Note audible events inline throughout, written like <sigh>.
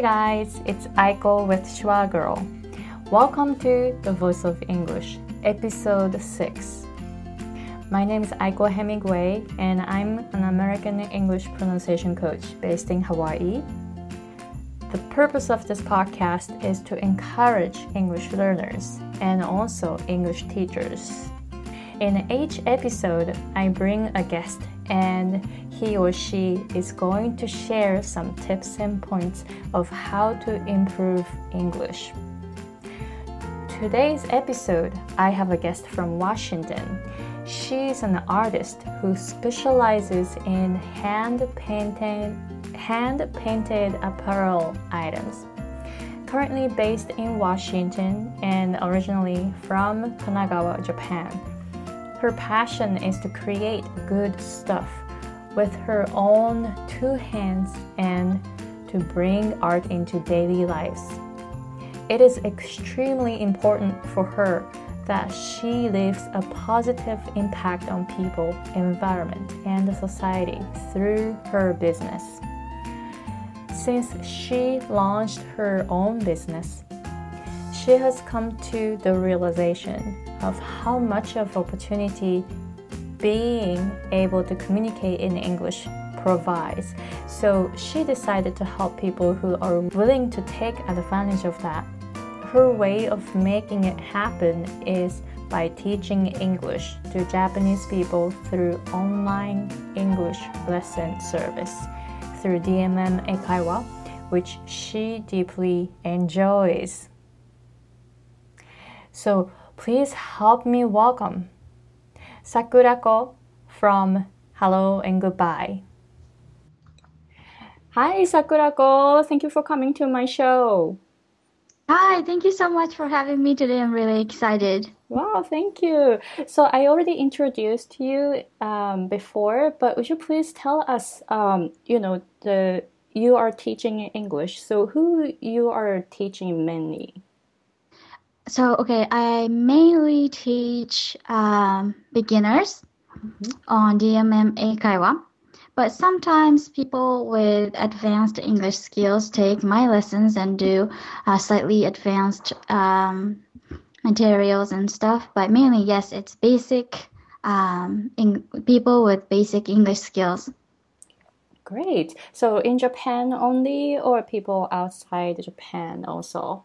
Guys, it's Aiko with Schwa Girl. Welcome to The Voice of English, episode 6. My name is Aiko Hemingway, and I'm an American English pronunciation coach based in Hawaii. The purpose of this podcast is to encourage English learners and also English teachers. In each episode, I bring a guest and he or she is going to share some tips and points of how to improve English. Today's episode, I have a guest from Washington. She's an artist who specializes in hand painted hand painted apparel items. Currently based in Washington and originally from Kanagawa, Japan. Her passion is to create good stuff with her own two hands and to bring art into daily lives. It is extremely important for her that she leaves a positive impact on people, environment, and society through her business. Since she launched her own business, she has come to the realization of how much of opportunity being able to communicate in English provides. So she decided to help people who are willing to take advantage of that. Her way of making it happen is by teaching English to Japanese people through online English lesson service through DMM Eikaiwa, which she deeply enjoys. So please help me welcome Sakurako from Hello and Goodbye. Hi, Sakurako. Thank you for coming to my show. Hi, thank you so much for having me today. I'm really excited. Wow, thank you. So I already introduced you um, before, but would you please tell us, um, you know, the you are teaching English. So who you are teaching mainly? So, okay, I mainly teach um, beginners mm-hmm. on DMM Eikaiwa, but sometimes people with advanced English skills take my lessons and do uh, slightly advanced um, materials and stuff. But mainly, yes, it's basic um, in, people with basic English skills. Great. So, in Japan only, or people outside Japan also?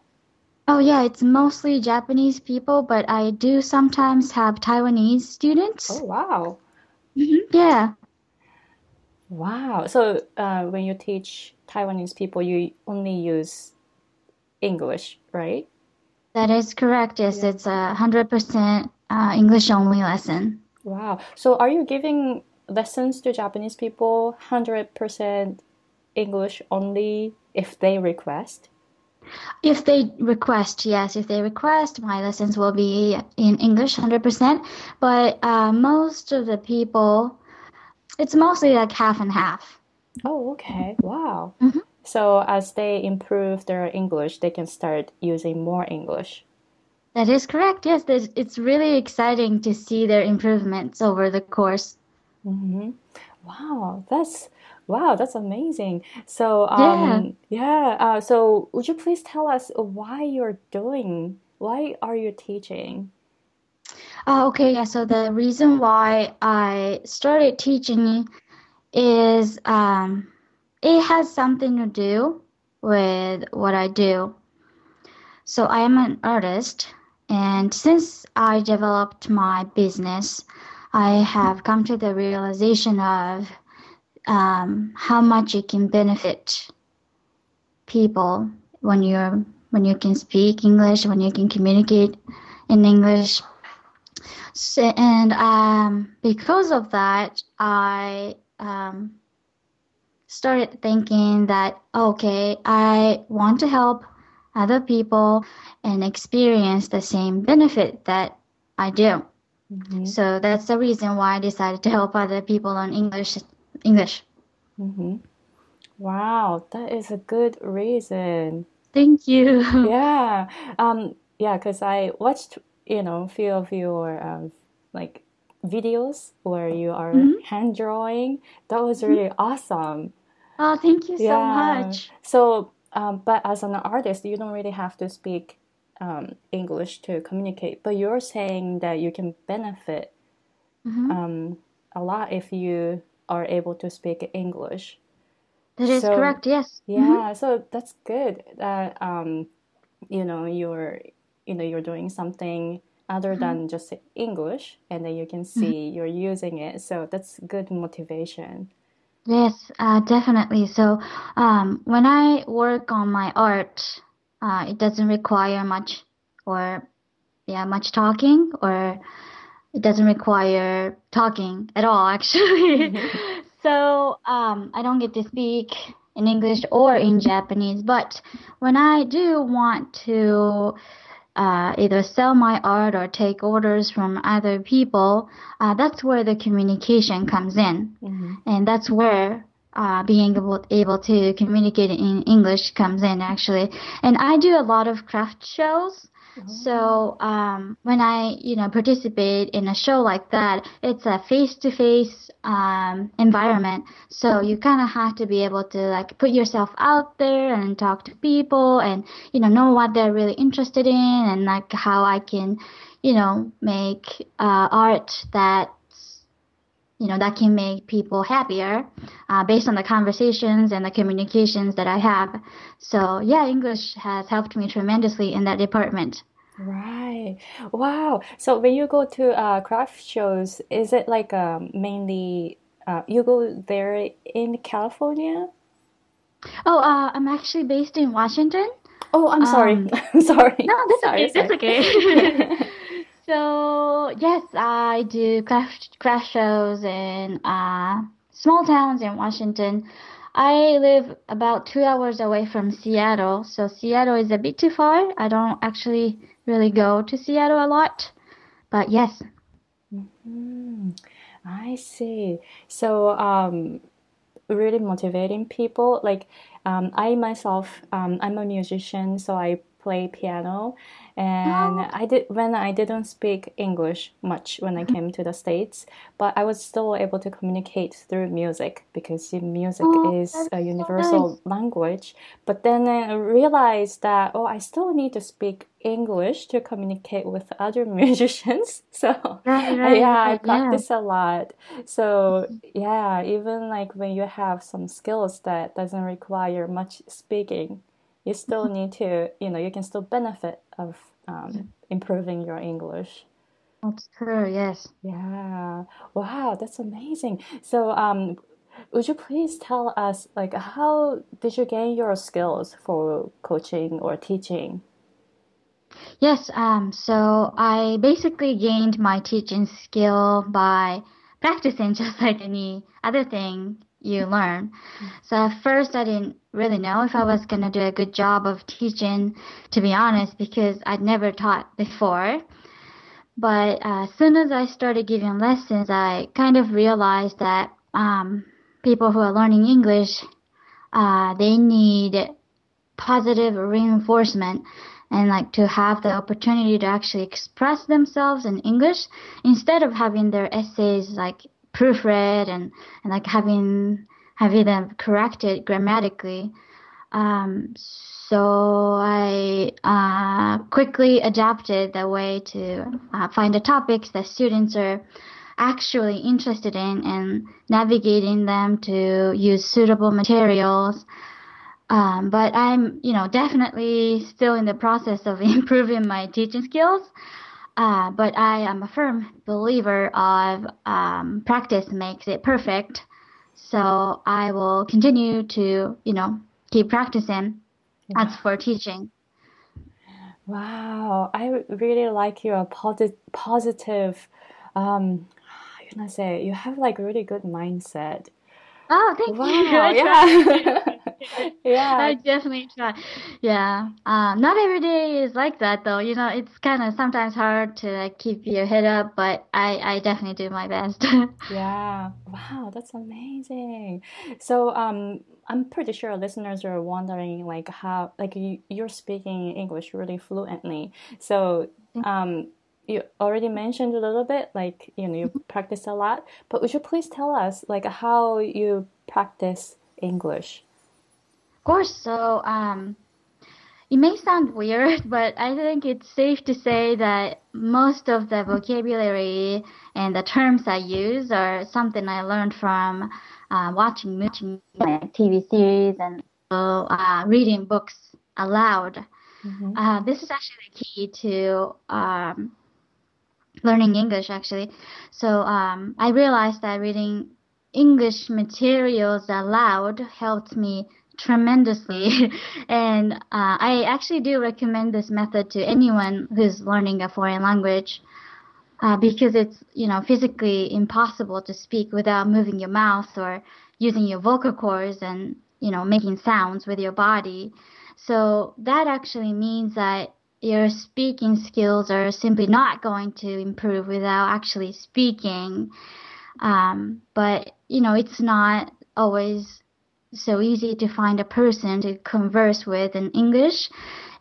Oh yeah, it's mostly Japanese people, but I do sometimes have Taiwanese students. Oh wow. Mm-hmm. Yeah. Wow. So uh, when you teach Taiwanese people, you only use English, right? That is correct. Yes, yeah. it's a hundred percent uh, English only lesson. Wow. So are you giving lessons to Japanese people hundred percent English only if they request? If they request, yes, if they request, my lessons will be in English 100%. But uh, most of the people, it's mostly like half and half. Oh, okay. Wow. Mm-hmm. So as they improve their English, they can start using more English. That is correct. Yes, it's really exciting to see their improvements over the course. Mm-hmm. Wow, that's Wow, that's amazing. So, um, yeah. yeah uh, so, would you please tell us why you're doing? Why are you teaching? Uh, okay, yeah. So the reason why I started teaching is um, it has something to do with what I do. So I am an artist, and since I developed my business, I have come to the realization of um, how much it can benefit people when you're when you can speak English, when you can communicate in English. So, and um, because of that, I um, started thinking that okay, I want to help other people and experience the same benefit that I do. Mm-hmm. So that's the reason why I decided to help other people on English English. Mm-hmm. Wow, that is a good reason. Thank you. <laughs> yeah, um, yeah, because I watched, you know, a few of your um, like videos where you are mm-hmm. hand drawing. That was mm-hmm. really mm-hmm. awesome. Oh, thank you so yeah. much. So, um, but as an artist, you don't really have to speak um, English to communicate. But you're saying that you can benefit Mhm. um, a lot if you are able to speak English. That is so- correct. Yes. Yeah, so that's good that um, you know you're you know you're doing something other Mm-hmm. than just English, and then you can see you're using it. So that's good motivation. Yes, uh, definitely. So, um, when I work on my art, uh, it doesn't require much or yeah, much talking, or it doesn't require talking at all, <laughs> actually. So, um, I don't get to speak in English or in Japanese, but when I do want to uh, either sell my art or take orders from other people, uh, that's where the communication comes in Mhm. and that's where uh, being able, able to communicate in English comes in actually. And I do a lot of craft shows. So um, when I, you know, participate in a show like that, it's a face-to-face um, environment. So you kind of have to be able to like put yourself out there and talk to people and you know know what they're really interested in and like how I can, you know, make uh, art that you know that can make people happier uh, based on the conversations and the communications that I have. So yeah, English has helped me tremendously in that department. Right. Wow. So when you go to uh, craft shows, is it like um, mainly uh, you go there in California? Oh, uh, I'm actually based in Washington. Oh, I'm sorry. Um, <laughs> I'm sorry. No, that's Sorry, okay. That's okay. <laughs> <laughs> So yes, I do craft craft shows in uh, small towns in Washington. I live about two hours away from Seattle, so Seattle is a bit too far. I don't actually really go to Seattle a lot, but yes. Hmm, I see. So, um, really motivating people. Like, um, I myself, um, I'm a musician, so I play piano. And Oh. I did when I didn't speak English much when I mm-hmm. came to the States, but I was still able to communicate through music because music Oh, is a so universal nice. language. But then I realized that oh, I still need to speak English to communicate with other <laughs> musicians. So Right, <laughs> right, yeah, I right, yeah. practice a lot. So mm-hmm. yeah, even like when you have some skills that doesn't require much speaking, you still need to, you know, you can still benefit of um, improving your English. That's true, yes. Yeah. Wow, that's amazing. So, um, would you please tell us, like, how did you gain your skills for coaching or teaching? Yes, um, so I basically gained my teaching skill by practicing <laughs> just like any other thing you learn. So at first I didn't really know if I was gonna do a good job of teaching, to be honest, because I'd never taught before. But uh, as soon as I started giving lessons, I kind of realized that um, people who are learning English, uh, they need positive reinforcement and like to have the opportunity to actually express themselves in English instead of having their essays like proofread and, and like having having them corrected grammatically. Um, so I uh, quickly adapted the way to uh, find the topics that students are actually interested in and navigating them to use suitable materials. Um, but I'm, you know, definitely still in the process of <laughs> improving my teaching skills. Uh, but I am a firm believer of um, practice makes it perfect. So I will continue to, you know, keep practicing as for teaching. Wow, I really like your posit positive, um, how can I say, you have like really good mindset. Oh, thank <laughs> Wow, you. Yeah. <laughs> <laughs> Yeah. I definitely try. Yeah. Um, not every day is like that though. You know, it's kind of sometimes hard to like keep your head up, but I I definitely do my best. <laughs> Yeah. Wow, that's amazing. So, um, I'm pretty sure listeners are wondering like how like you, you're speaking English really fluently. So, um, you already mentioned a little bit like, you know, you practice a lot, but would you please tell us like how you practice English? Course. So, um, it may sound weird, <laughs> but I think it's safe to say that most of the vocabulary and the terms I use are something I learned from uh, watching, like TV series and uh, reading books aloud. Mm-hmm. Uh, this is actually the key to um, learning English, actually. So um, I realized that reading English materials aloud helped me tremendously. <laughs> and uh, I actually do recommend this method to anyone who's learning a foreign language. Uh, because it's you know physically impossible to speak without moving your mouth or using your vocal cords and you know making sounds with your body so that actually means that your speaking skills are simply not going to improve without actually speaking um, but you know it's not always so easy to find a person to converse with in English.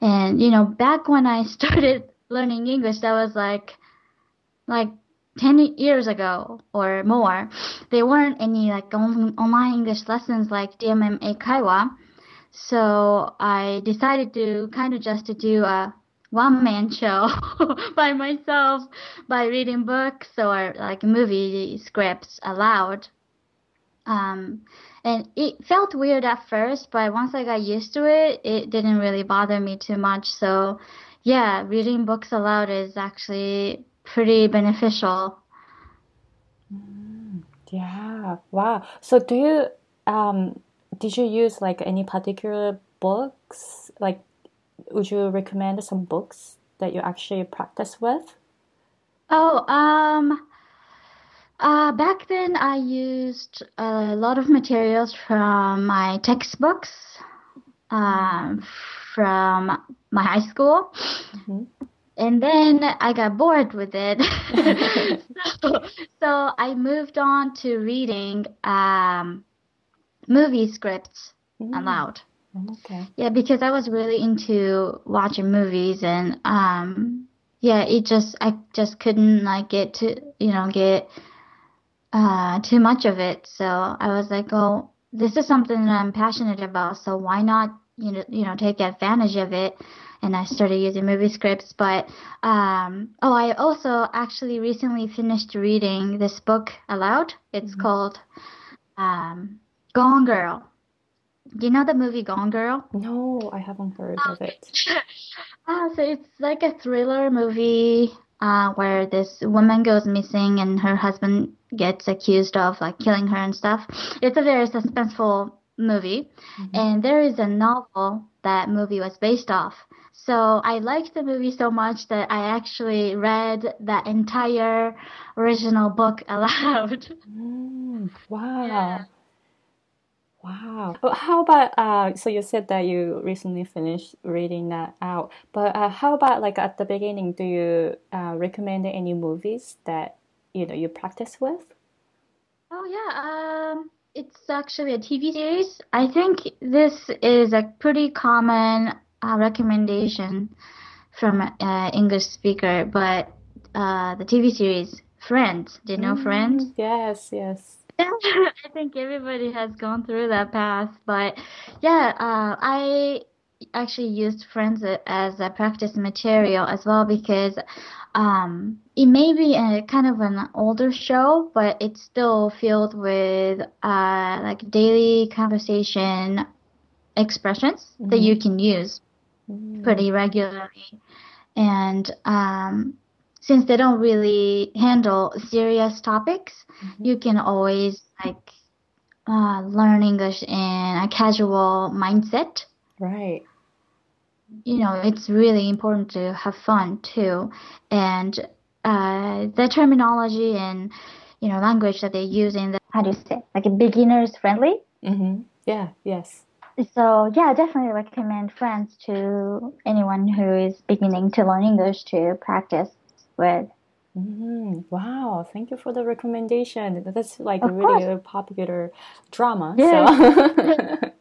And you know, back when I <laughs> started learning English, that was like like 10 years ago or more. There weren't any like on- online English lessons like DMM Eikaiwa. So I decided to kind of just to do a one man show <laughs> by myself by reading books or like movie scripts aloud. Um, and it felt weird at first, but once I got used to it, it didn't really bother me too much. So, yeah, reading books aloud is actually pretty beneficial. Mm, yeah. Wow. So, do you um did you use like any particular books? Like, would you recommend some books that you actually practice with? Oh, um, uh, back then, I used a lot of materials from my textbooks, um, from my high school. Mm-hmm. And then I got bored with it. <laughs> so, so, I moved on to reading um, movie scripts mm-hmm. aloud. Okay. Yeah, because I was really into watching movies and um yeah, it just I just couldn't like get to you know get uh, too much of it. So I was like, oh, this is something that I'm passionate about. So why not, you know, you know, take advantage of it? And I started using movie scripts. But um, oh, I also actually recently finished reading this book aloud. It's mm-hmm. called um, Gone Girl. Do you know the movie Gone Girl? No, I haven't heard of it. uh, <laughs> so it's like a thriller movie uh, where this woman goes missing and her husband gets accused of like killing her and stuff. It's a very suspenseful movie, mm-hmm. and there is a novel that movie was based off. So I liked the movie so much that I actually read that entire original book <laughs> aloud. Mm, wow. Yeah. Wow. How about uh? So you said that you recently finished reading that out, but uh, how about like at the beginning? Do you uh, recommend any movies that you know you practice with? Oh yeah. Um, it's actually a TV series. I think this is a pretty common uh, recommendation from an uh, English speaker, but uh, the TV series Friends. Do you know mm, Friends? Yes. Yes. <laughs> I think everybody has gone through that path, but yeah, uh, I actually used Friends as a practice material as well because um, it may be a kind of an older show, but it's still filled with uh, like daily conversation expressions mm-hmm. that you can use mm-hmm. pretty regularly, and um, since they don't really handle serious topics, mm-hmm. you can always like uh, learn English in a casual mindset. Right. You know, it's really important to have fun too, and uh, the terminology and you know language that they use in the how do you say like beginners friendly. Mm-hmm. Yeah. Yes. So yeah, definitely recommend Friends to anyone who is beginning to learn English to practice with. Mm, wow, thank you for the recommendation. That's like of really course. a popular drama. Yeah. So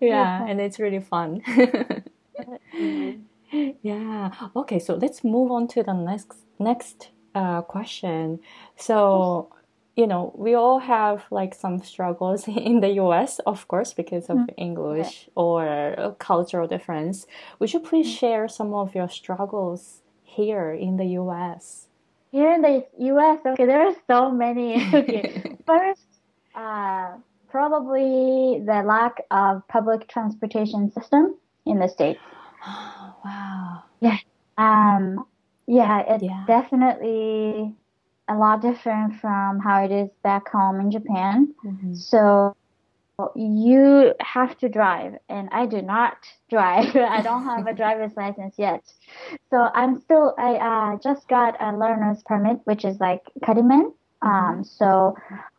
<laughs> yeah, and it's really fun. <laughs> <laughs> yeah. Okay, so let's move on to the next next uh, question. So you know, we all have like some struggles <laughs> in the US, of course, because of mm-hmm. English or cultural difference. Would you please mm-hmm. share some of your struggles here in the US? Here in the US, okay, there are so many. <laughs> okay, first, uh, probably the lack of public transportation system in the states. Oh, <gasps> wow. Yeah. Um. Yeah. It's yeah. definitely a lot different from how it is back home in Japan. Mm-hmm. So you have to drive, and I do not drive. <laughs> I don't have a <laughs> driver's license yet. So I'm still, I uh, just got a learner's permit, which is like karimen. Mm-hmm. Um, so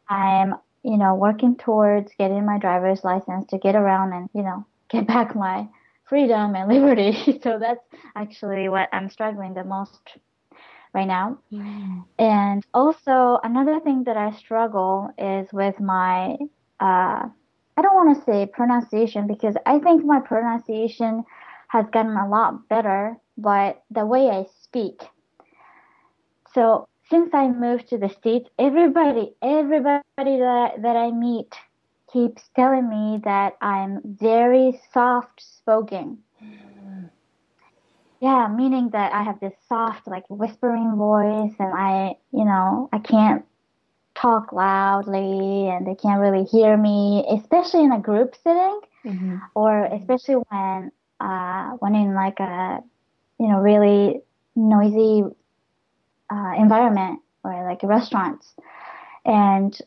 I'm, you know, working towards getting my driver's license to get around and, you know, get back my freedom and <laughs> liberty. so that's actually what I'm struggling the most right now. Mm. And also another thing that I struggle is with my uh, I don't want to say pronunciation because I think my pronunciation has gotten a lot better, but the way I speak. So since I moved to the States, everybody, everybody that, that I meet keeps telling me that I'm very soft spoken. Yeah, meaning that I have this soft, like whispering voice, and I, you know, I can't talk loudly, and they can't really hear me, especially in a group setting, mm-hmm. or especially when, uh, when in like a, you know, really noisy uh, environment or like restaurants, and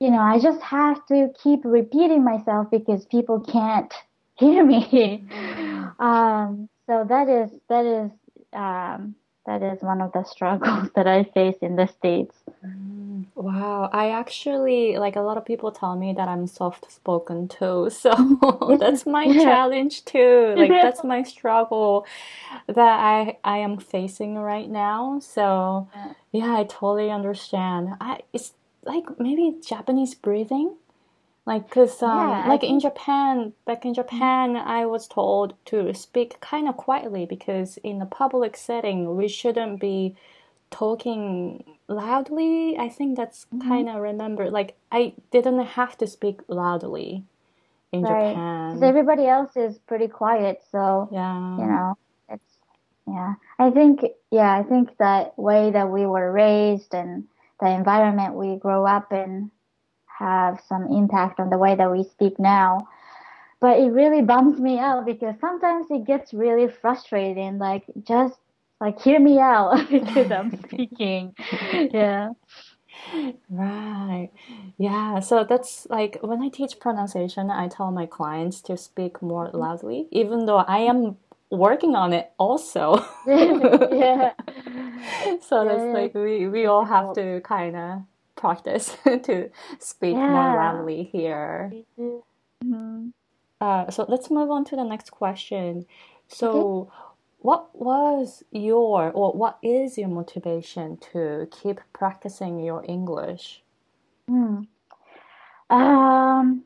you know, I just have to keep repeating myself because people can't <laughs> hear me. Mm-hmm. um, so that is that is um, that is one of the struggles <laughs> that I face in the states. Mm, wow, I actually like a lot of people tell me that I'm soft spoken too, <laughs> so that's my challenge too. Like that's my struggle that I I am facing right now. So yeah, I totally understand. I it's like maybe Japanese breathing? Like because um, yeah, like in japan back in japan i was told to speak kind of quietly because in a public setting we shouldn't be talking loudly. I think that's mm-hmm. kind of remember like i didn't have to speak loudly in right. japan. Everybody else is pretty quiet so yeah. you know it's yeah. I think yeah i think that way that we were raised and the environment we grow up in have some impact on the way that we speak now. But it really bums me out because sometimes it gets really frustrating. Like, just like hear me out <laughs> because I'm <laughs> speaking. <laughs> yeah. Right. Yeah. So that's like when I teach pronunciation, I tell my clients to speak more loudly, even though I am working on it also. <laughs> yeah. <laughs> So yeah. that's like we, we all have to kind of practice <laughs> to speak yeah. more loudly here. Mm-hmm. Uh, so let's move on to the next question. So, okay. what was your or what is your motivation to keep practicing your English? Mm. Um,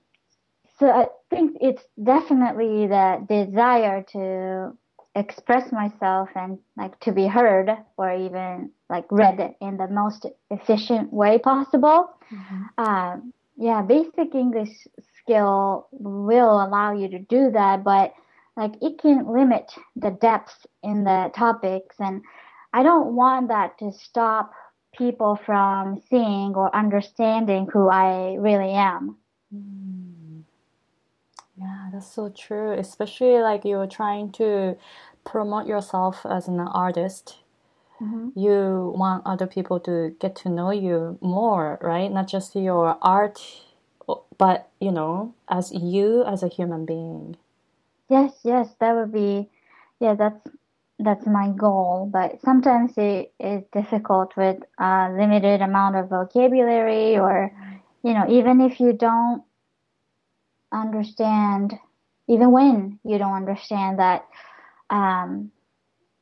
so I think it's definitely the desire to express myself and like to be heard or even like read in the most efficient way possible. Mm-hmm. Um, yeah, basic English skill will allow you to do that, but like it can limit the depth in the topics, and I don't want that to stop people from seeing or understanding who I really am. Mm. Yeah, that's so true. Especially like you're trying to promote yourself as an artist mm-hmm. you want other people to get to know you more, right? Not just your art, but you know, as you as a human being. Yes, yes, that would be, yeah, that's that's my goal. But sometimes it is difficult with a limited amount of vocabulary, or you know, even if you don't understand, even when you don't understand that. Um,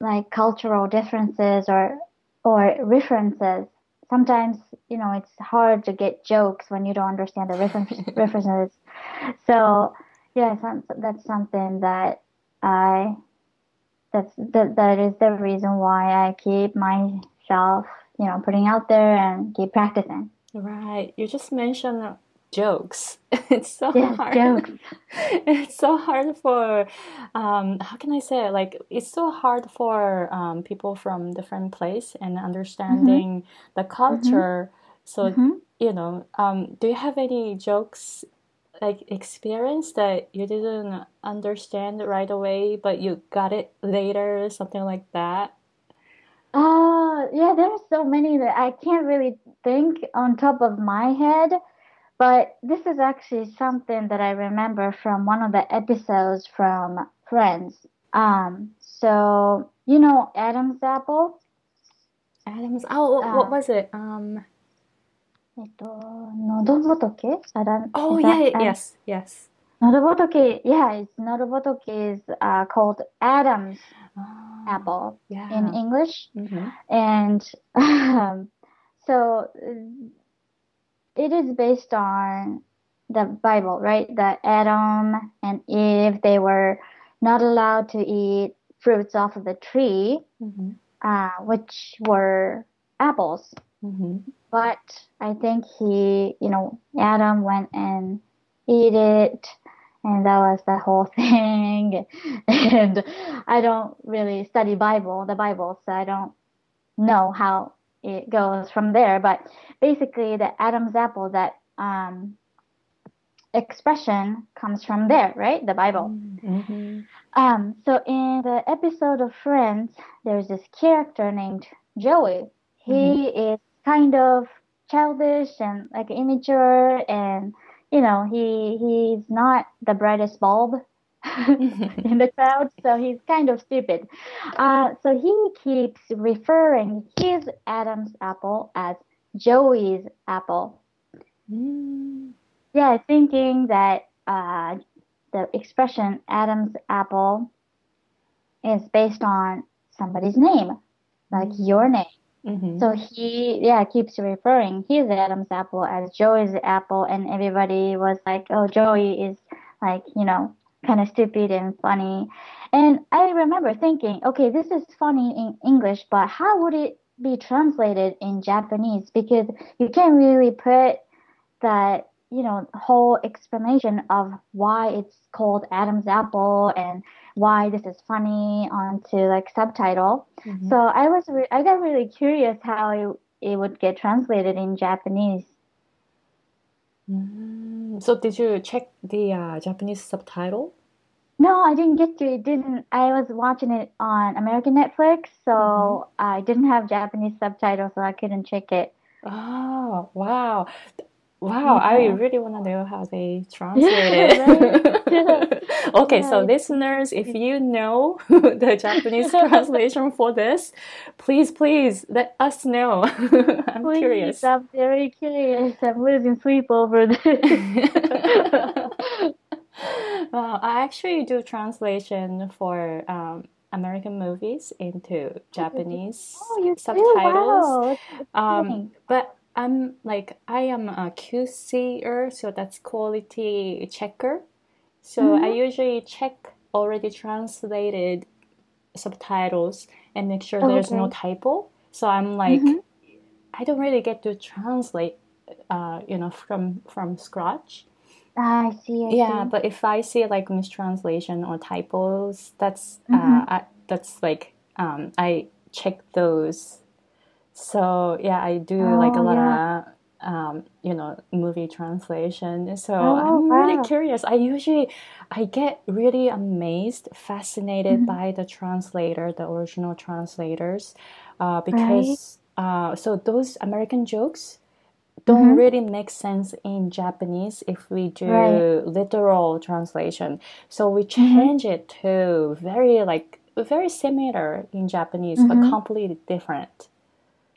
like cultural differences or or references. Sometimes you know it's hard to get jokes when you don't understand the <laughs> references. So yeah, that's something that I that's that that is the reason why I keep myself you know putting out there and keep practicing. Right. You just mentioned jokes. <laughs> It's so Yes, hard. jokes. <laughs> It's so hard for, um, how can I say it? Like, it's so hard for um, people from different place and Mm-hmm. understanding the culture. So, hmm you know, um, do you have any jokes, like experience that you didn't understand right away, but you got it later, something like that? Uh, yeah, there's so many that I can't really think on top of my head, but this is actually something that I remember from one of the episodes from Friends. Um, so you know Adam's apple. Adam's. Oh, uh, what was it? Um. えっと、のどぼとけ Adam. Oh yeah, Adam? yes, yes. Nodobotoke, yeah, it's Nodobotoke is uh, called Adam's oh, apple yeah. in English, mm-hmm. and <laughs> um, so it is based on the Bible, right? That Adam and Eve, they were not allowed to eat fruits off of the tree, Mm-hmm. uh, which were apples. Mm-hmm. But I think he, you know, Adam went and ate it, and that was the whole <laughs> thing. And I don't really study Bible, the Bible, so I don't know how it goes from there. But basically, the Adam's apple, that um, expression comes from there, right? The Bible. Mm-hmm. Um, so in the episode of Friends, there's this character named Joey. He is kind of childish and like immature, and you know he he's not the brightest bulb <laughs> in the crowd, so he's kind of stupid. Uh, so he keeps referring his Adam's apple as Joey's apple. Mm. Yeah, thinking that uh, the expression Adam's apple is based on somebody's name, like your name. Mm-hmm. So he, yeah, keeps referring his Adam's apple as Joey's apple, and everybody was like, "Oh, Joey is like, you know, kind of stupid and funny." And I remember thinking, "Okay, this is funny in English, but how would it be translated in Japanese? Because you can't really put that, you know, whole explanation of why it's called Adam's apple and why this is funny onto like subtitle." Mm-hmm. So I was re- I got really curious how it, it would get translated in Japanese. Mm. So did you check the uh, Japanese subtitle? No, I didn't get to it. Didn't I was watching it on American Netflix, so I didn't have Japanese subtitles, so I couldn't check it. Oh, wow. Wow, I really want to know how they <laughs> translate it. <laughs> <laughs> Okay, so listeners, if you know <laughs> the Japanese <laughs> translation for this, please, please let us know. I'm Please, curious. I'm very curious. I'm losing sleep over this. Well, I actually do translation for um, American movies into Japanese oh, you subtitles. Wow, Um, but I'm like I am a QCer, so that's quality checker. So I usually check already translated subtitles and make sure there's no typo. So I'm like Mhm. I don't really get to translate, uh, you know, from from scratch. I see. I Yeah, see. but if I see like mistranslation or typos, that's Mhm. uh, I, that's like um, I check those. So yeah, I do like a Oh, lot yeah. of um, you know movie translation. So Oh, I'm really curious. I usually I get really amazed, fascinated Mhm. by the translator, the original translators, uh, because uh, so those American jokes don't Mhm. really make sense in Japanese if we do Right. literal translation. So we Mhm. change it to very like very similar in Japanese but Mhm. completely different.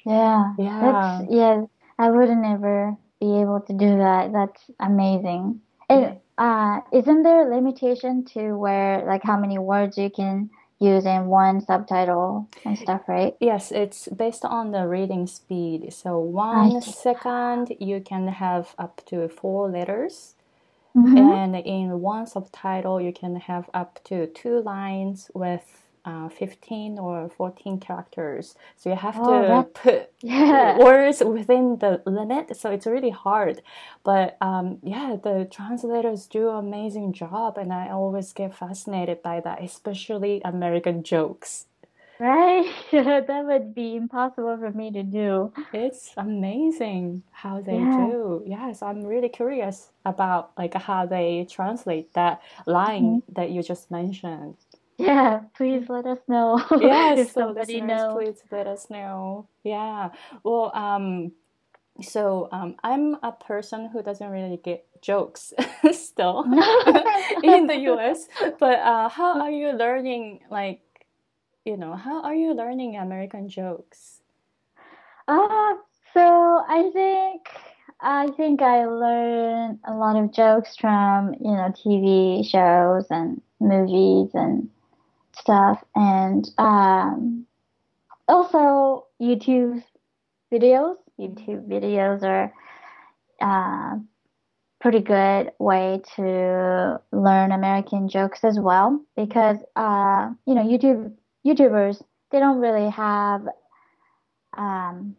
Yeah, Yeah. that's yeah. I wouldn't ever be able to do that. That's amazing. And uh, isn't there a limitation to where like how many words you can use in one subtitle and stuff, right? Yes, it's based on the reading speed. So one second you can have up to four letters. Mm-hmm. And in one subtitle, you can have up to two lines with uh, 15 or 14 characters. So you have Oh, to that- put <laughs> Yeah. words within the limit. So it's really hard. But um, yeah, the translators do an amazing job. And I always get fascinated by that, especially American jokes. Right? <laughs> That would be impossible for me to do. It's amazing how they Yeah. do. Yes, I'm really curious about like how they translate that line Mm-hmm. that you just mentioned. Yeah, please let us know <laughs> Yes, if somebody knows. please let us know. Yeah. Well, um, so um, I'm a person who doesn't really get jokes <laughs> still <laughs> in the US, but uh, how are you learning like, you know, how are you learning American jokes? Uh, so I think I think I learned a lot of jokes from, you know, TV shows and movies and stuff and um also YouTube videos. YouTube videos are uh pretty good way to learn American jokes as well because uh you know YouTube YouTubers they don't really have um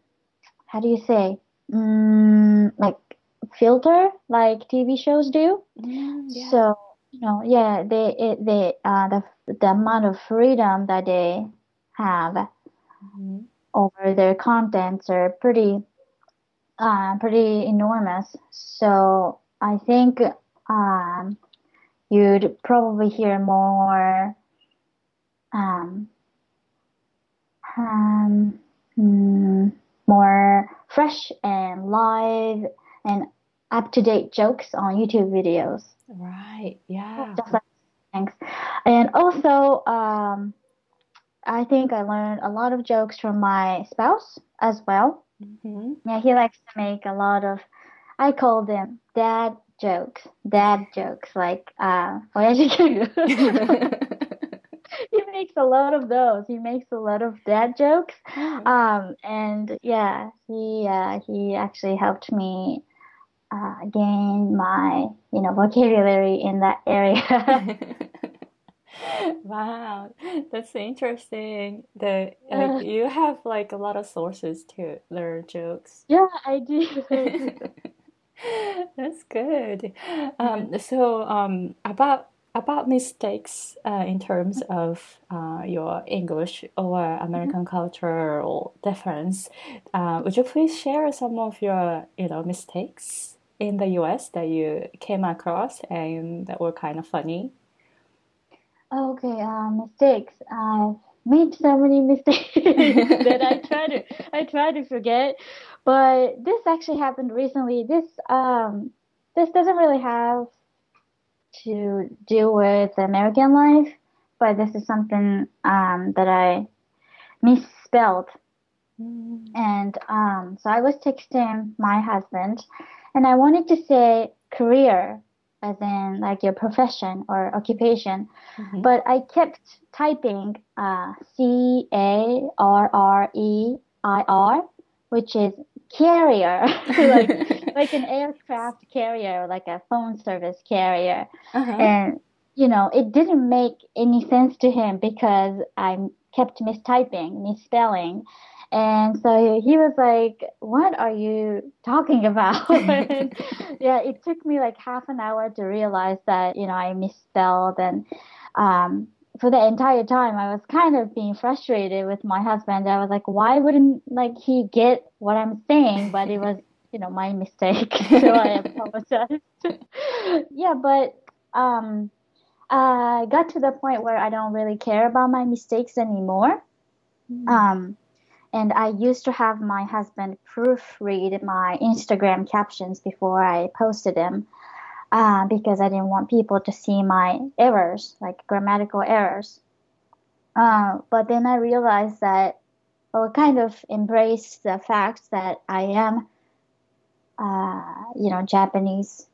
how do you say mm, like filter like TV shows do Mm, yeah. so you know yeah they it, they uh the the amount of freedom that they have Mhm. over their contents are pretty uh pretty enormous so I think um you'd probably hear more um um mm, more fresh and live and up to date jokes on YouTube videos. Right. Yeah. Just like thanks. And also, um, I think I learned a lot of jokes from my spouse as well. Mm-hmm. Yeah, he likes to make a lot of. I call them dad jokes. Dad jokes like uh, <laughs> <laughs> he makes a lot of those. He makes a lot of dad jokes. Mm-hmm. Um, and yeah, he uh, he actually helped me uh, gain my you know vocabulary in that area. <laughs> Wow, that's interesting. The like you have like a lot of sources to learn jokes. yeah, I do. <laughs> That's good. Um, so um, about about mistakes uh, in terms of uh, your English or American cultural difference, uh, would you please share some of your you know mistakes in the U.S. that you came across and that were kind of funny? Okay, uh, mistakes. I've made so many <laughs> mistakes that I try to I try to forget. But this actually happened recently. This um this doesn't really have to do with American life, but this is something um that I misspelled. And um so I was texting my husband and I wanted to say career as in like your profession or occupation Mhm. but I kept typing uh, C A R R E I R, which is carrier, <laughs> like <laughs> like an aircraft carrier, like a phone service carrier, Uh-huh. and you know it didn't make any sense to him because I kept mistyping, misspelling. And so he was like, What are you talking about? <laughs> Yeah, it took me like half an hour to realize that, you know, I misspelled. And um, for the entire time, I was kind of being frustrated with my husband. I was like, Why wouldn't like he get what I'm saying? But it was, you know, my mistake. <laughs> so I apologize. <laughs> yeah, but um, I got to the point where I don't really care about my mistakes anymore. Um, and I used to have my husband proofread my Instagram captions before I posted them uh, because I didn't want people to see my errors, like grammatical errors. Uh, but then I realized that I kind of embrace the fact that I am, uh, you know, Japanese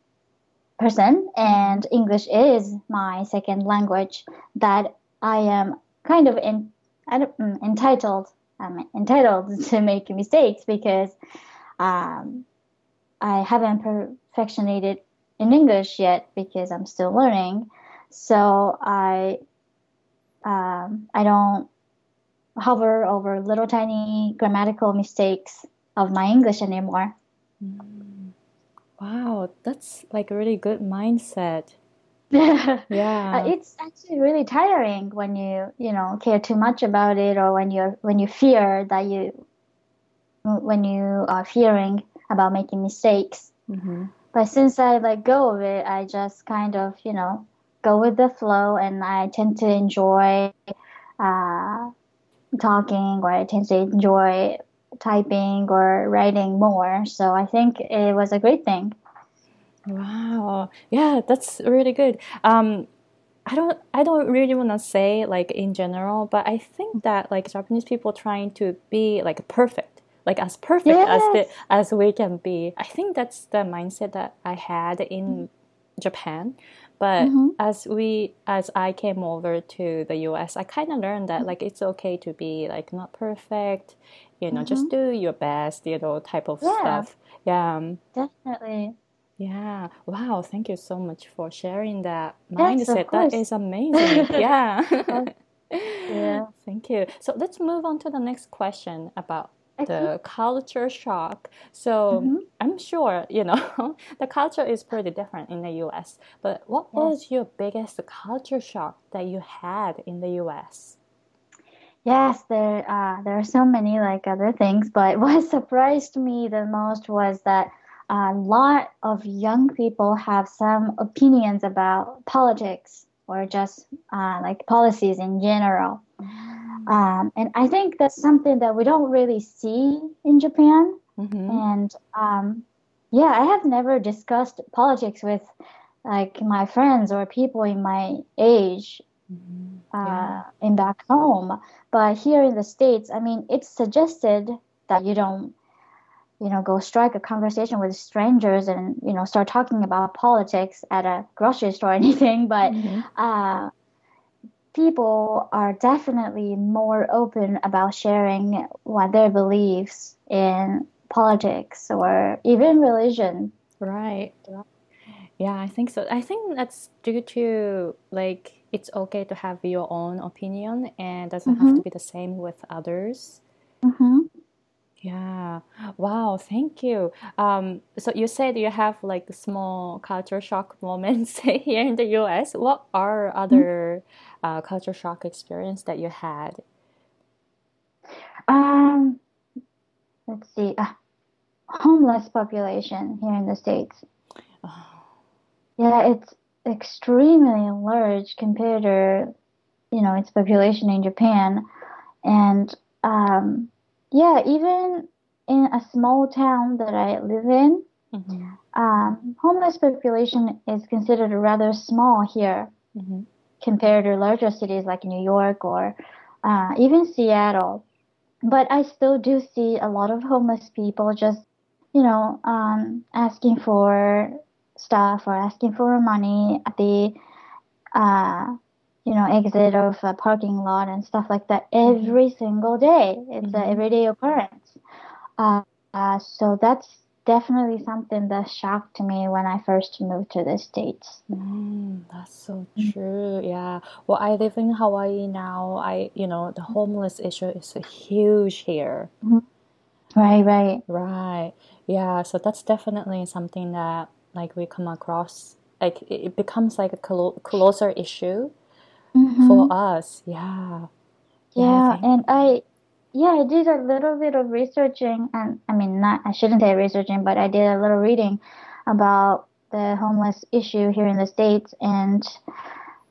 person and English is my second language, that I am kind of in, mm, entitled I'm entitled <laughs> to make mistakes because um, I haven't perfectionated in English yet because I'm still learning. So I um, I don't hover over little tiny grammatical mistakes of my English anymore. Mm. Wow, that's like a really good mindset. <laughs> Uh, Yeah. it's actually really tiring when you, you know, care too much about it or when you're when you fear that you when you are fearing about making mistakes. Mm-hmm. But since I let go of it, I just kind of, you know, go with the flow and I tend to enjoy uh, talking or I tend to enjoy typing or writing more. So I think it was a great thing. Wow. Yeah, that's really good. Um, I don't I don't really want to say like in general, but I think that like Japanese people trying to be like perfect, like as perfect as the as we can be. I think that's the mindset that I had in Japan. But Mhm. as we as I came over to the US, I kind of learned that like it's okay to be like not perfect, you know, just do your best, you know, type of Yeah. stuff. Yeah. um, Definitely. Yeah. Wow. Thank you so much for sharing that Yes, of mindset. That course. is amazing. <laughs> Yeah. Yeah. <laughs> Thank you. So let's move on to the next question about Okay. the culture shock. So Mhm. I'm sure, you know, <laughs> the culture is pretty different in the US. But what Yes. was your biggest culture shock that you had in the US? Yes, there uh, there are so many like other things, but what surprised me the most was that a lot of young people have some opinions about politics or just uh, like policies in general. Um, and I think that's something that we don't really see in Japan. Mm-hmm. And um, yeah, I have never discussed politics with like my friends or people in my age Yeah. uh, in back home. But here in the States, I mean, it's suggested that you don't, you know, go strike a conversation with strangers and, you know, start talking about politics at a grocery store or <laughs> anything. But Mhm. uh, people are definitely more open about sharing what their beliefs in politics or even religion. Right. Yeah, I think so. I think that's due to like it's okay to have your own opinion and doesn't have to Mhm. be the same with others. hmm Yeah. Wow, thank you. Um, so you said you have like small culture shock <laughs> moments <laughs> here in the US. What are other uh, culture shock experience that you had? Um, let's see, uh, homeless population here in the States. Oh, Yeah, it's extremely large compared to, you know, its population in Japan. And um, yeah, even in a small town that I live in, mhm, um, homeless population is considered rather small here mhm, compared to larger cities like New York or uh, even Seattle. But I still do see a lot of homeless people just, you know, um, asking for stuff or asking for money at the, uh, you know, exit of a parking lot and stuff like that every single day. It's an Mhm. everyday occurrence. Uh, uh, so that's definitely something that shocked me when I first moved to the States. Mm, that's so true. Yeah. Well, I live in Hawaii now. I, you know, the homeless issue is huge here. Right, right. Right. Yeah. So that's definitely something that like we come across. Like it it becomes like a clo closer issue Mhm. for us. Yeah. Yeah, Yeah, and I, yeah, I did a little bit of researching, and I mean, not, I shouldn't say researching, but I did a little reading about the homeless issue here in the States, and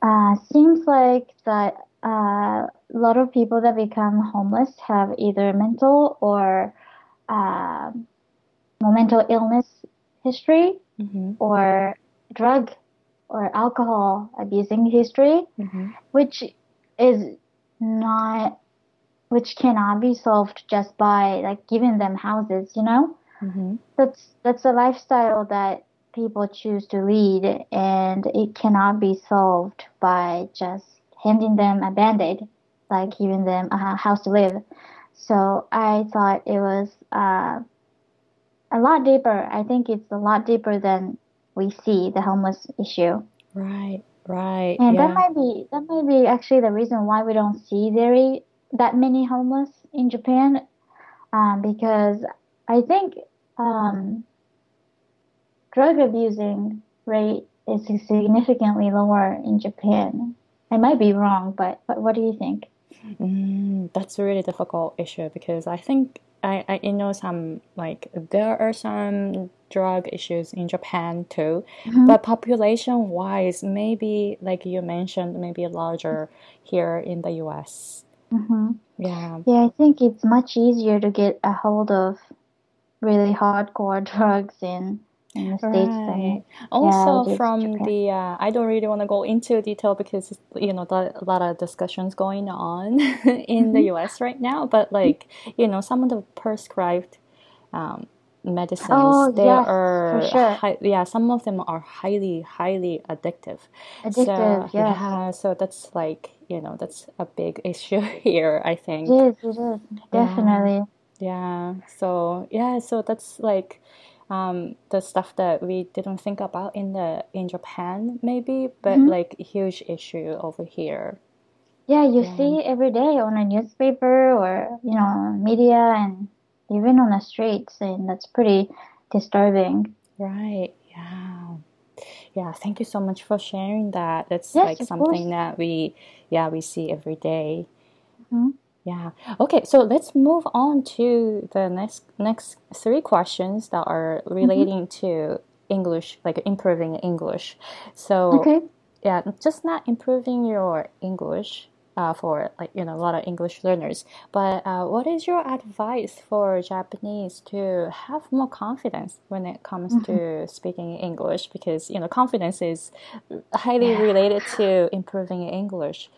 uh, seems like that uh, a lot of people that become homeless have either mental or um well, mental illness history Mm-hmm. or drug or alcohol abusing history, Mm-hmm. which is not which cannot be solved just by like giving them houses, you know? Mm-hmm. That's that's a lifestyle that people choose to lead and it cannot be solved by just handing them a band-aid, like giving them a house to live. So I thought it was uh, a lot deeper. I think it's a lot deeper than we see the homeless issue. Right, Right. And yeah. that might be that might be actually the reason why we don't see very that many homeless in Japan, um, because I think um, drug abusing rate is significantly lower in Japan. I might be wrong, but, but what do you think? Mm, that's a really difficult issue because I think I, I know some like there are some drug issues in Japan too, Mhm. but population wise, maybe like you mentioned, maybe larger here in the US. hmm Yeah, Yeah, I think it's much easier to get a hold of really hardcore <laughs> drugs in in the states than right. Also is from Japan. the uh, I don't really want to go into detail because you know a lot of discussions going on <laughs> in the Mhm. US right now, but like you know some of the prescribed um, medicines Oh they yes, are sure. hi yeah some of them are highly highly addictive. So Addictive, yes. yeah, so that's like you know that's a big <laughs> issue here, I think. is, it is. Yeah. Definitely. Yeah, so yeah, so that's like um, the stuff that we didn't think about in the in Japan maybe, but hmm like huge issue over here. Yeah, you Yeah, see every day on a newspaper or, you know, media and even on the streets, and that's pretty disturbing. right. Yeah. Yeah, thank you so much for sharing that. That's Yes, like something course. that we yeah, we see every day. hmm Yeah. Okay, so let's move on to the next next three questions that are hmm relating to English, like improving English. So Okay. yeah, just not improving your English uh, for like you know a lot of English learners, but uh, what is your advice for Japanese to have more confidence when it comes hmm to speaking English? Because you know confidence is highly related to improving English.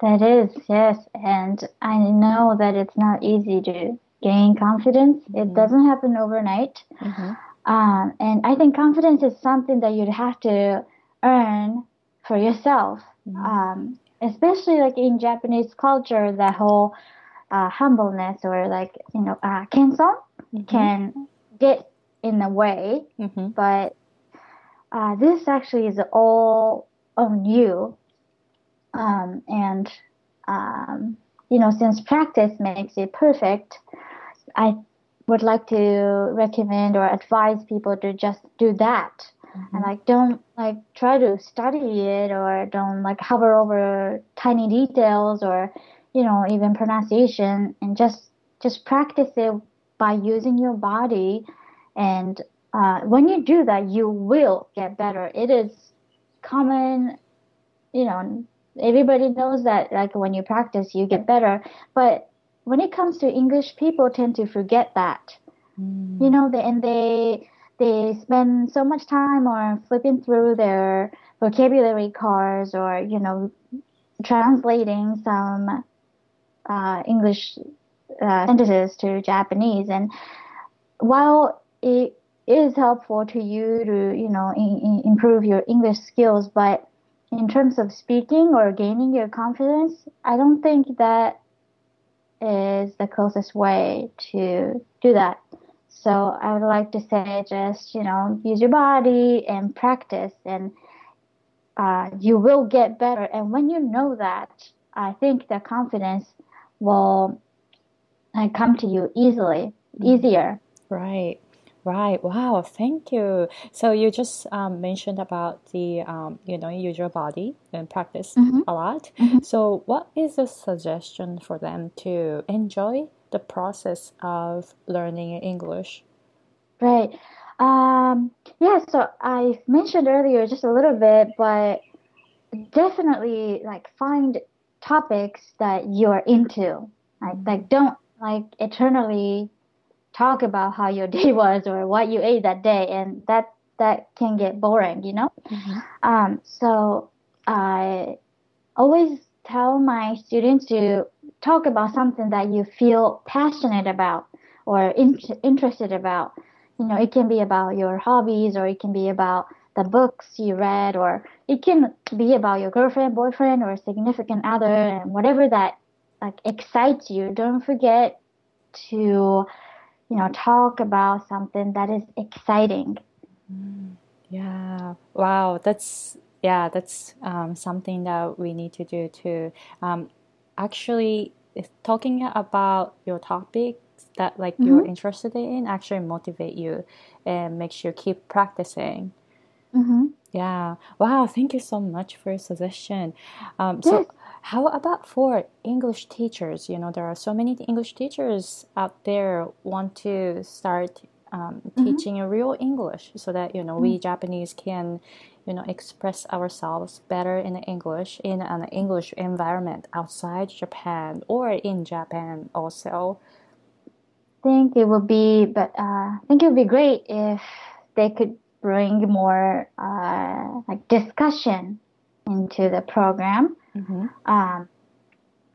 That is, yes. And I know that it's not easy to gain confidence. It hmm doesn't happen overnight. hmm Um, and I think confidence is something that you'd have to earn for yourself. hmm Um, especially like in Japanese culture, the whole uh, humbleness or like, you know, uh, kenson hmm can get in the way. hmm But uh, this actually is all on you. Um, and, um, you know, since practice makes it perfect, I would like to recommend or advise people to just do that. And hmm like, don't like try to study it or don't like hover over tiny details or, you know, even pronunciation and just, just practice it by using your body. And, uh, when you do that, you will get better. It is common you know, everybody knows that like when you practice, you get better. But when it comes to English, people tend to forget that. You Mm. know, they, and they they spend so much time on flipping through their vocabulary cards or you know translating some uh, English uh, sentences to Japanese. And while it is helpful to you to you know i- i- improve your English skills, but in terms of speaking or gaining your confidence, I don't think that is the closest way to do that. So I would like to say just, you know, use your body and practice and uh, you will get better. And when you know that, I think the confidence will come to you easily, Mm. easier. Right, right. Wow, thank you. So you just um, mentioned about the um, you know use your body and practice hmm a lot. hmm So what is a suggestion for them to enjoy the process of learning English? Right. Um, yeah, so I mentioned earlier just a little bit, but definitely like find topics that you're into. Like like don't like eternally talk about how your <laughs> day was or what you ate that day and that that can get boring, you know? mhm, Um, so I always tell my students to talk about something that you feel passionate about or in- interested about. You know, it can be about your hobbies or it can be about the books you read or it can be about your girlfriend, boyfriend, or significant other and whatever that like excites you. Don't forget to, you know, talk about something that is exciting. mm. Yeah. Wow. That's yeah. That's um, something that we need to do too. Um, actually, if talking about your topics that like you're interested in actually motivate you and makes you keep practicing. Mm-hmm. Yeah. Wow. Thank you so much for your suggestion. Um, so, Yes. How about for English teachers? You know, there are so many English teachers out there want to start um, teaching a real English so that you know we Japanese can, you know, express ourselves better in English in an English environment outside Japan or in Japan also. think it would be, but uh, I think it would be great if they could bring more uh, like discussion into the program. Mm-hmm. Um,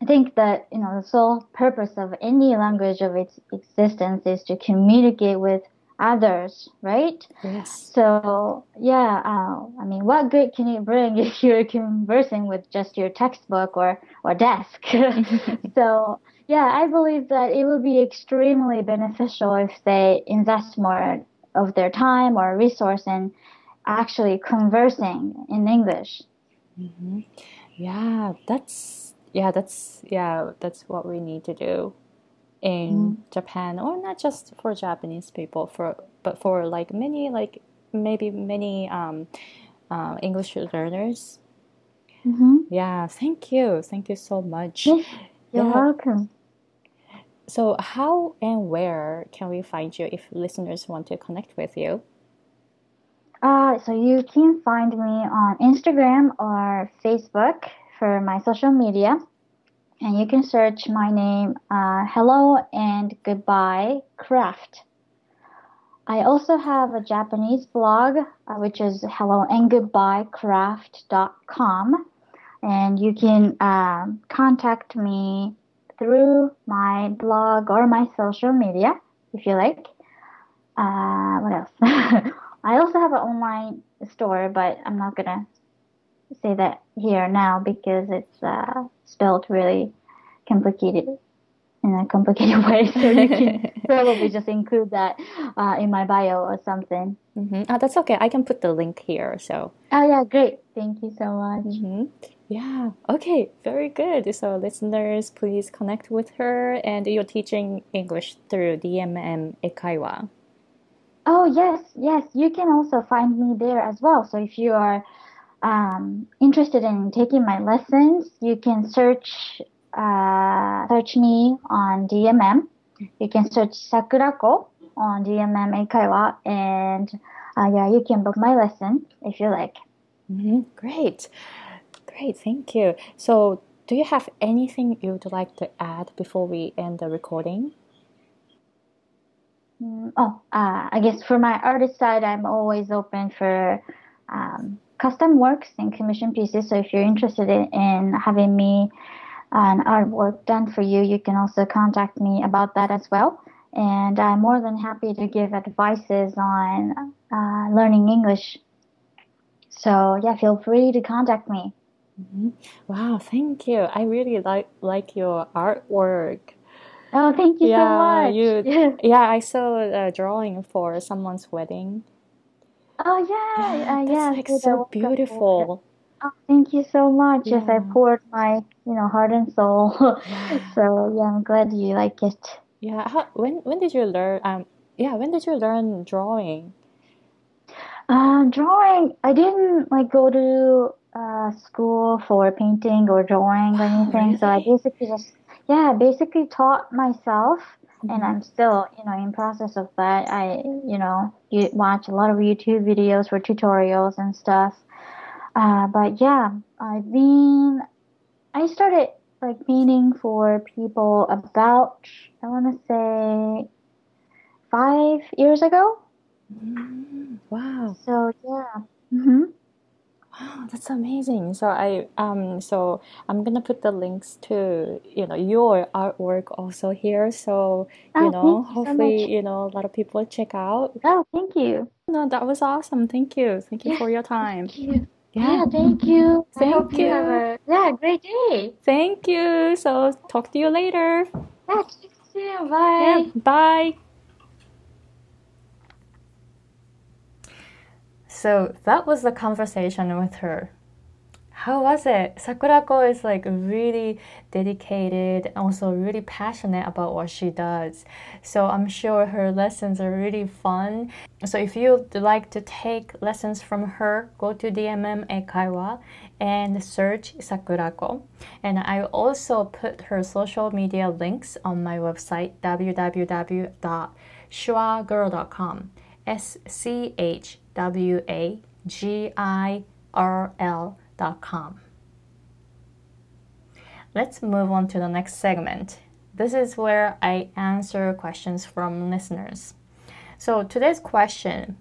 I think that you know the sole purpose of any language of its existence is to communicate with others, right? Yes. So yeah, uh, I mean, what good can it bring <laughs> if you're conversing with just your textbook or or desk? <laughs> <laughs> so yeah, I believe that it will be extremely beneficial if they invest more of their time or resource in actually conversing in English. Mm-hmm. Yeah, that's yeah, that's yeah, that's what we need to do in Japan, or not just for Japanese people, for but for like many like maybe many um, uh, English learners. hmm Yeah, thank you, thank you so much. Yes, you're Yeah. welcome. So, how and where can we find you if listeners want to connect with you? Uh, so you can find me on Instagram or Facebook for my social media, and you can search my name, uh, Hello and Goodbye Craft. I also have a Japanese blog, uh, which is hello and goodbye craft.com, and you can um, contact me through my blog or my social media if you like. Uh, what else? <laughs> I also have an online store, but I'm not gonna say that here now because it's uh, spelled really complicated in a complicated <laughs> way. So you can <laughs> probably just include that uh, in my bio or something. Mm-hmm. Oh, that's okay. I can put the link here. So. Oh yeah, great. Thank you so much. hmm Yeah. Okay. Very good. So, listeners, please connect with her, and you're teaching English through DMM Eikaiwa. Oh yes, yes. You can also find me there as well. So if you are um, interested in taking my lessons, you can search uh, search me on DMM. You can search Sakurako on DMM Eikaiwa, and uh, yeah, you can book my lesson if you like. hmm Great. Great. Thank you. So, do you have anything you'd like to add before we end the recording? Mm, Oh, uh, I guess for my artist side, I'm always open for um, custom works and commission pieces. So if you're interested in, in having me an artwork done for you, you can also contact me about that as well. And I'm more than happy to give advices on uh, learning English. So yeah, feel free to contact me. Wow. Thank you. I really like like your artwork. Oh, thank you so Yeah, much. you. <laughs> Yeah, I saw a drawing for someone's wedding. Oh yeah, yeah, uh, That's yeah. like so the so work of- beautiful. Oh, thank you so much. Yes, I poured my, you know, heart and soul. <laughs> So yeah, I'm glad you like it. Yeah. How, when when did you learn? Um. Yeah. When did you learn drawing? Uh, drawing, I didn't like go to uh, school for painting or drawing or <gasps> anything. So I basically just, yeah, basically taught myself. And Mhm. I'm still, you know, in process of that. I, you know, you watch a lot of YouTube videos for tutorials and stuff. Uh, but yeah, I've been, I started like painting for people about, I want to say, five years ago. Mm, Wow. So yeah. hmm Wow, <gasps> that's amazing. So I um so I'm gonna put the links to you know your artwork also here. So you Oh, know you so hopefully much. you know a lot of people check out. Oh, thank you. No, that was awesome. Thank you. Thank you Yeah, for your time. Thank you. Yeah. Yeah, thank you. Thank you you. a yeah, great day. Thank you. So talk to you later. Yeah, see you soon. Yeah. Bye. So that was the conversation with her. How was it? Sakurako is like really dedicated, and also really passionate about what she does. So I'm sure her lessons are really fun. So if you'd like to take lessons from her, go to DMM Eikaiwa and search Sakurako. And I also put her social media links on my website www.schwagirl.com. S C H W A G I R L dot com. Let's move on to the next segment. This is where I answer questions from listeners. So today's question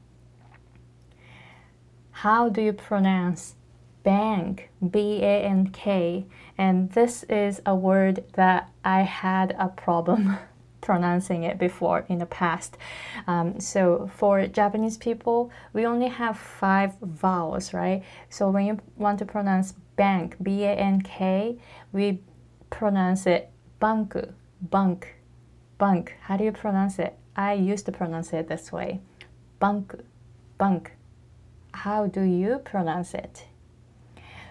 How do you pronounce bank? B A N K. And this is a word that I had a problem <laughs> pronouncing it before in the past. Um, so for Japanese people, we only have five vowels, right? So when you want to pronounce bank, B A N K, we pronounce it bank, bank, bank. How do you pronounce it? I used to pronounce it this way bank, bank. How do you pronounce it?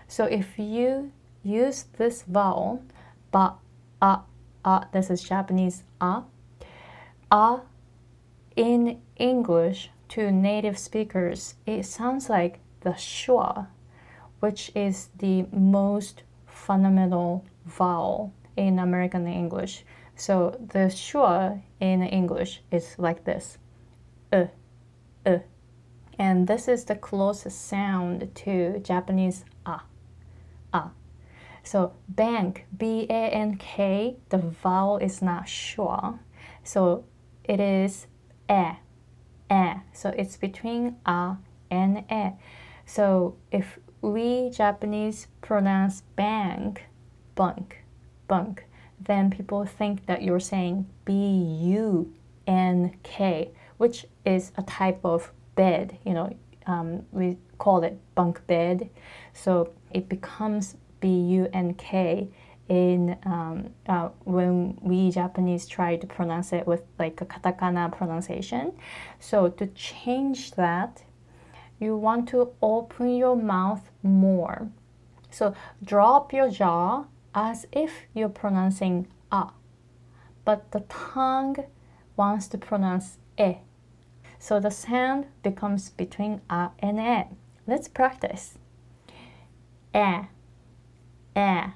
So if you use this vowel, ba, a, a, this is Japanese a, a in English to native speakers, it sounds like the schwa, which is the most fundamental vowel in American English. So the schwa in English is like this, uh, uh. And this is the closest sound to Japanese a, a. So bank, B A N K, the vowel is not schwa. So it is e, e. So it's between a and e. So if we Japanese pronounce bank, bunk, bunk, then people think that you're saying B U N K, which is a type of bed. You know, um, we call it bunk bed. So it becomes B U N K in um, uh, when we Japanese try to pronounce it with like a katakana pronunciation. So to change that, you want to open your mouth more. So drop your jaw as if you're pronouncing a, but the tongue wants to pronounce e. So the sound becomes between a and e. Let's practice. E eh.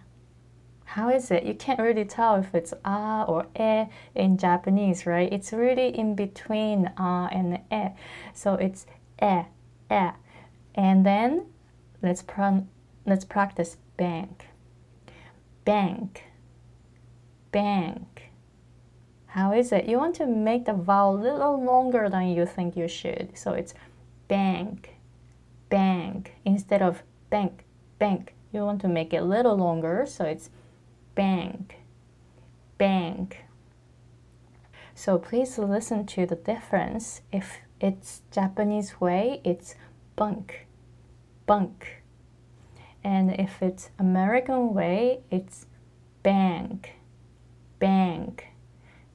How is it? You can't really tell if it's ah or e in Japanese, right? It's really in between ah and e. So it's e, e. And then let's pr- let's practice bank. Bank. Bank. How is it? You want to make the vowel a little longer than you think you should. So it's bank, bank instead of bank, bank you want to make it a little longer, so it's bank, bank. So please listen to the difference. If it's Japanese way, it's bunk, bunk. And if it's American way, it's bank, bank.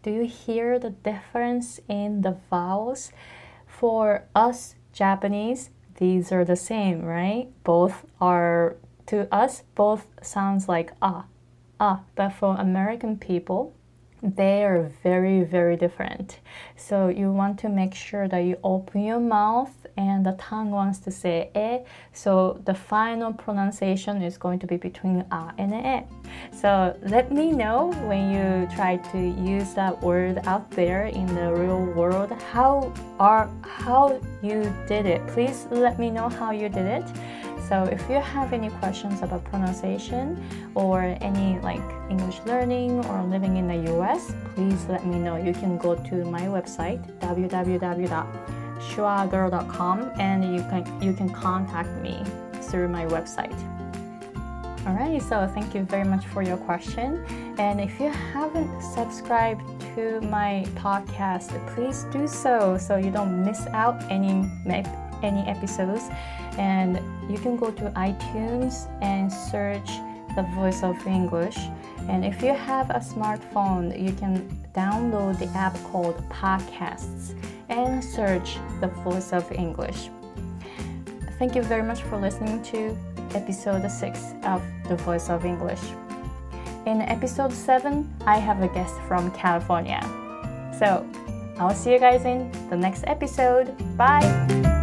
Do you hear the difference in the vowels? For us Japanese, these are the same, right? Both are to us, both sounds like ah, ah, but for American people, they are very, very different. So you want to make sure that you open your mouth and the tongue wants to say e. So the final pronunciation is going to be between a and e. So let me know when you try to use that word out there in the real world how are how you did it. Please let me know how you did it. So if you have any questions about pronunciation or any like English learning or living in the US, please let me know. You can go to my website www.schwagirl.com and you can you can contact me through my website. Alright, so thank you very much for your question. And if you haven't subscribed to my podcast, please do so so you don't miss out any any episodes and you can go to iTunes and search the voice of English. And if you have a smartphone, you can download the app called Podcasts and search the voice of English. thank you very much for listening to episode 6 of The Voice of English. In episode 7, I have a guest from California. So, I'll see you guys in the next episode. Bye!